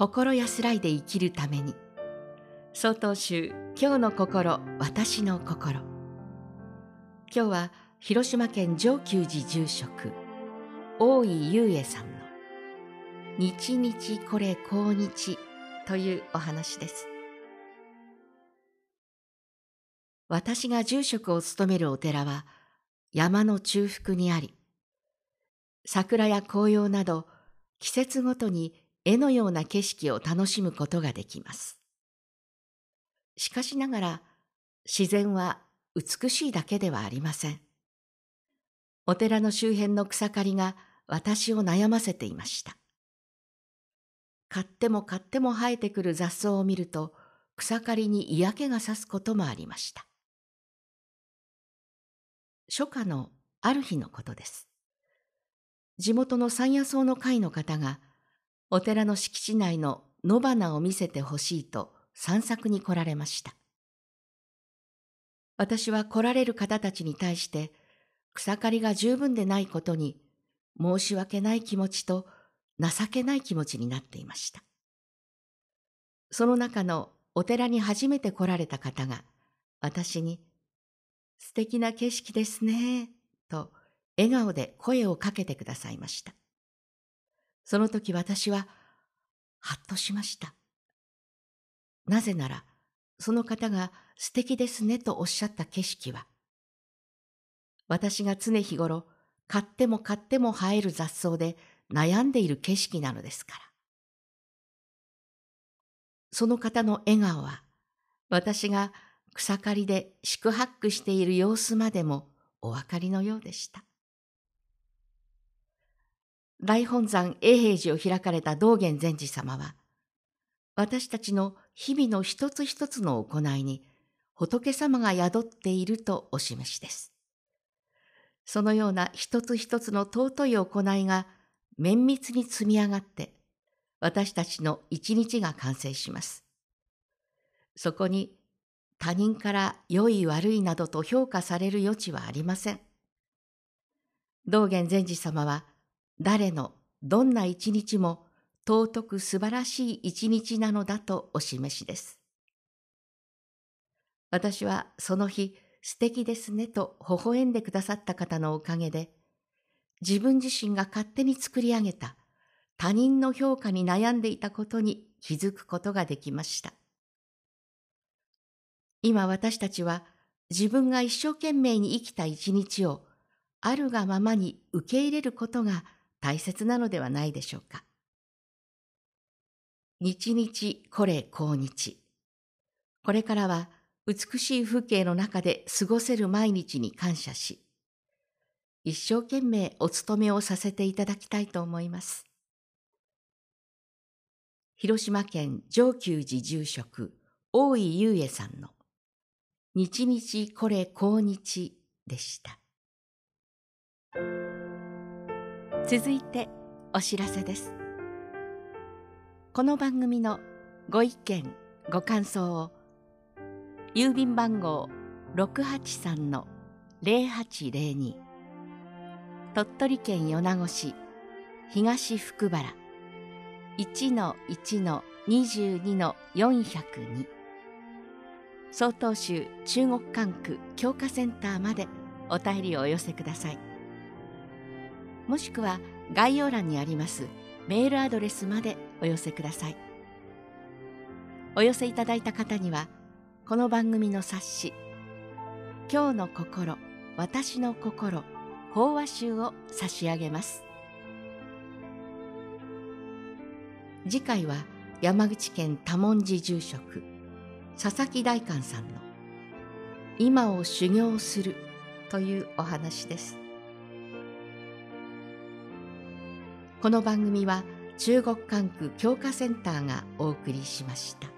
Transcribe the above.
心安らいで生きるために。曹洞宗今日の心私の心。今日は広島県上久寺住職大井雄恵さんの「日日これ今日」というお話です。私が住職を務めるお寺は山の中腹にあり桜や紅葉など季節ごとに絵のような景色を楽しむことができます。しかしながら自然は美しいだけではありません。お寺の周辺の草刈りが私を悩ませていました。買っても買っても生えてくる雑草を見ると草刈りに嫌気がさすこともありました。初夏のある日のことです。地元の山野草の会の方がお寺の敷地内の野花を見せてほしいと散策に来られました。私は来られる方たちに対して草刈りが十分でないことに申し訳ない気持ちと情けない気持ちになっていました。その中のお寺に初めて来られた方が私に素敵な景色ですねと笑顔で声をかけてくださいました。その時私ははっとしました。なぜなら、その方が素敵ですねとおっしゃった景色は、私が常日頃、買っても買っても生える雑草で悩んでいる景色なのですから。その方の笑顔は、私が草刈りで四苦八苦している様子までもお分かりのようでした。大本山永平寺を開かれた道元禅師様は、私たちの日々の一つ一つの行いに仏様が宿っているとお示しです。そのような一つ一つの尊い行いが綿密に積み上がって、私たちの一日が完成します。そこに他人から良い悪いなどと評価される余地はありません。道元禅師様は誰のどんな一日も尊く素晴らしい一日なのだとお示しです。私はその日素敵ですねと微笑んでくださった方のおかげで、自分自身が勝手に作り上げた他人の評価に悩んでいたことに気づくことができました。今私たちは自分が一生懸命に生きた一日をあるがままに受け入れることが大切なのではないでしょうか。日々これ今日。これからは美しい風景の中で過ごせる毎日に感謝し、一生懸命お勤めをさせていただきたいと思います。広島県上久寺住職大井雄恵さんの日々これ今日でした。続いてお知らせです。この番組のご意見ご感想を郵便番号683-0802鳥取県米子市東福原1-1-22-402曹洞宗中国管区教化センターまでお便りをお寄せください。もしくは概要欄にありますメールアドレスまでお寄せください。お寄せいただいた方にはこの番組の冊子「今日の心私の心法話集」を差し上げます。次回は山口県多文字住職佐々木大観さんの「今を修行する」というお話です。この番組は中国管区教化センターがお送りしました。